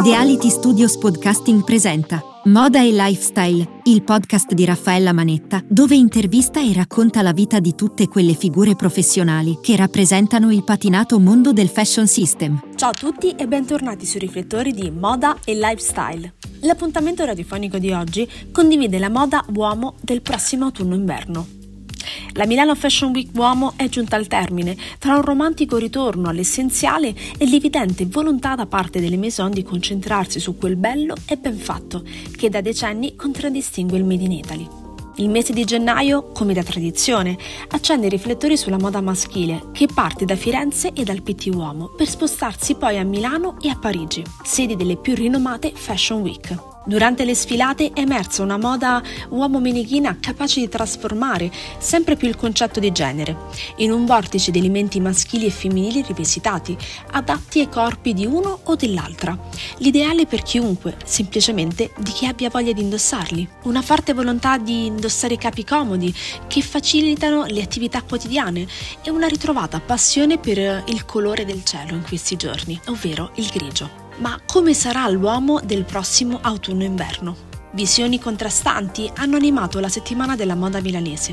Ideality Studios Podcasting presenta Moda e Lifestyle, il podcast di Raffaella Manetta, dove intervista e racconta la vita di tutte quelle figure professionali che rappresentano il patinato mondo del fashion system. Ciao a tutti e bentornati sui riflettori di Moda e Lifestyle. L'appuntamento radiofonico di oggi condivide la moda uomo del prossimo autunno-inverno. La Milano Fashion Week Uomo è giunta al termine, tra un romantico ritorno all'essenziale e l'evidente volontà da parte delle maison di concentrarsi su quel bello e ben fatto che da decenni contraddistingue il Made in Italy. Il mese di gennaio, come da tradizione, accende i riflettori sulla moda maschile, che parte da Firenze e dal PT Uomo per spostarsi poi a Milano e a Parigi, sedi delle più rinomate Fashion Week. Durante le sfilate è emersa una moda uomo-menichina capace di trasformare sempre più il concetto di genere, in un vortice di elementi maschili e femminili rivisitati, adatti ai corpi di uno o dell'altra. L'ideale per chiunque, semplicemente di chi abbia voglia di indossarli. Una forte volontà di indossare capi comodi che facilitano le attività quotidiane e una ritrovata passione per il colore del cielo in questi giorni, ovvero il grigio. Ma come sarà l'uomo del prossimo autunno-inverno? Visioni contrastanti hanno animato la settimana della moda milanese.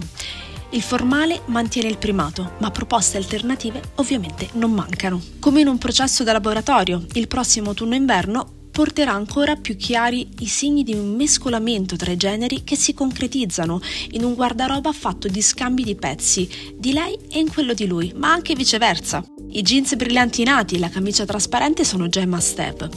Il formale mantiene il primato, ma proposte alternative ovviamente non mancano. Come in un processo da laboratorio, il prossimo autunno-inverno porterà ancora più chiari i segni di un mescolamento tra i generi che si concretizzano in un guardaroba fatto di scambi di pezzi, di lei e in quello di lui, ma anche viceversa. I jeans brillantinati e la camicia trasparente sono must have.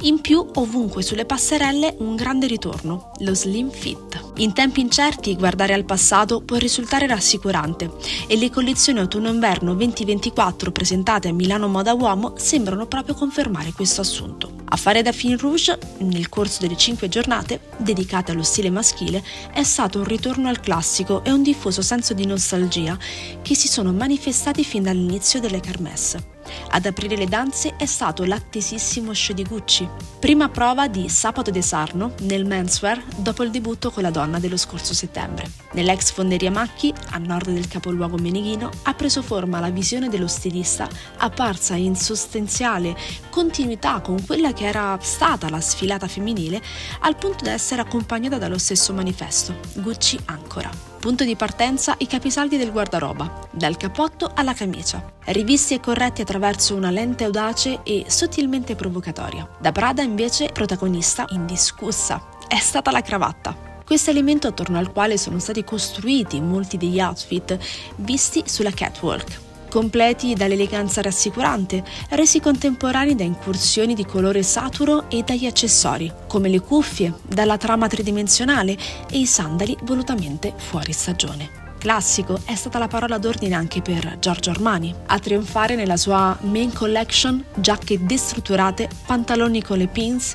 In più, ovunque sulle passerelle un grande ritorno, lo slim fit. In tempi incerti, guardare al passato può risultare rassicurante e le collezioni autunno-inverno 2024 presentate a Milano Moda Uomo sembrano proprio confermare questo assunto. A fare da fin rouge, nel corso delle cinque giornate dedicate allo stile maschile, è stato un ritorno al classico e un diffuso senso di nostalgia che si sono manifestati fin dall'inizio delle kermesse. Ad aprire le danze è stato l'attesissimo show di Gucci, prima prova di Sabato de Sarno nel menswear dopo il debutto con la donna dello scorso settembre. Nell'ex fonderia Macchi, a nord del capoluogo menighino, ha preso forma la visione dello stilista, apparsa in sostanziale continuità con quella che era stata la sfilata femminile, al punto da essere accompagnata dallo stesso manifesto, Gucci Ancora. Punto di partenza i capisaldi del guardaroba, dal cappotto alla camicia, rivisti e corretti attraverso una lente audace e sottilmente provocatoria. Da Prada invece protagonista indiscussa è stata la cravatta. Questo elemento attorno al quale sono stati costruiti molti degli outfit visti sulla catwalk completi dall'eleganza rassicurante, resi contemporanei da incursioni di colore saturo e dagli accessori, come le cuffie, dalla trama tridimensionale e i sandali volutamente fuori stagione. Classico è stata la parola d'ordine anche per Giorgio Armani, a trionfare nella sua main collection giacche destrutturate, pantaloni con le pins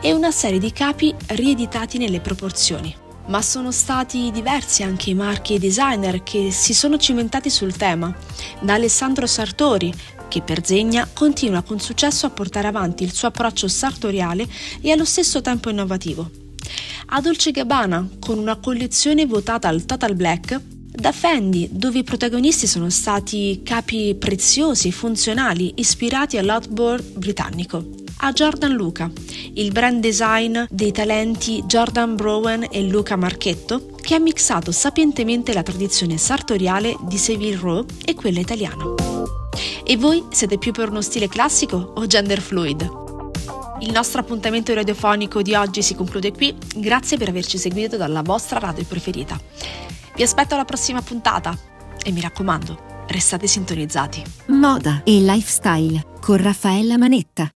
e una serie di capi rieditati nelle proporzioni, ma sono stati diversi anche i marchi e i designer che si sono cimentati sul tema, da Alessandro Sartori, che per Zegna continua con successo a portare avanti il suo approccio sartoriale e allo stesso tempo innovativo, a Dolce Gabbana, con una collezione votata al Total Black, da Fendi, dove i protagonisti sono stati capi preziosi e funzionali ispirati all'outboard britannico, a Jordan Luca, il brand design dei talenti Jordan Browen e Luca Marchetto, che ha mixato sapientemente la tradizione sartoriale di Seville Row e quella italiana. E voi siete più per uno stile classico o gender fluid? Il nostro appuntamento radiofonico di oggi si conclude qui, grazie per averci seguito dalla vostra radio preferita. Vi aspetto alla prossima puntata e mi raccomando, restate sintonizzati. Moda e lifestyle con Raffaella Manetta.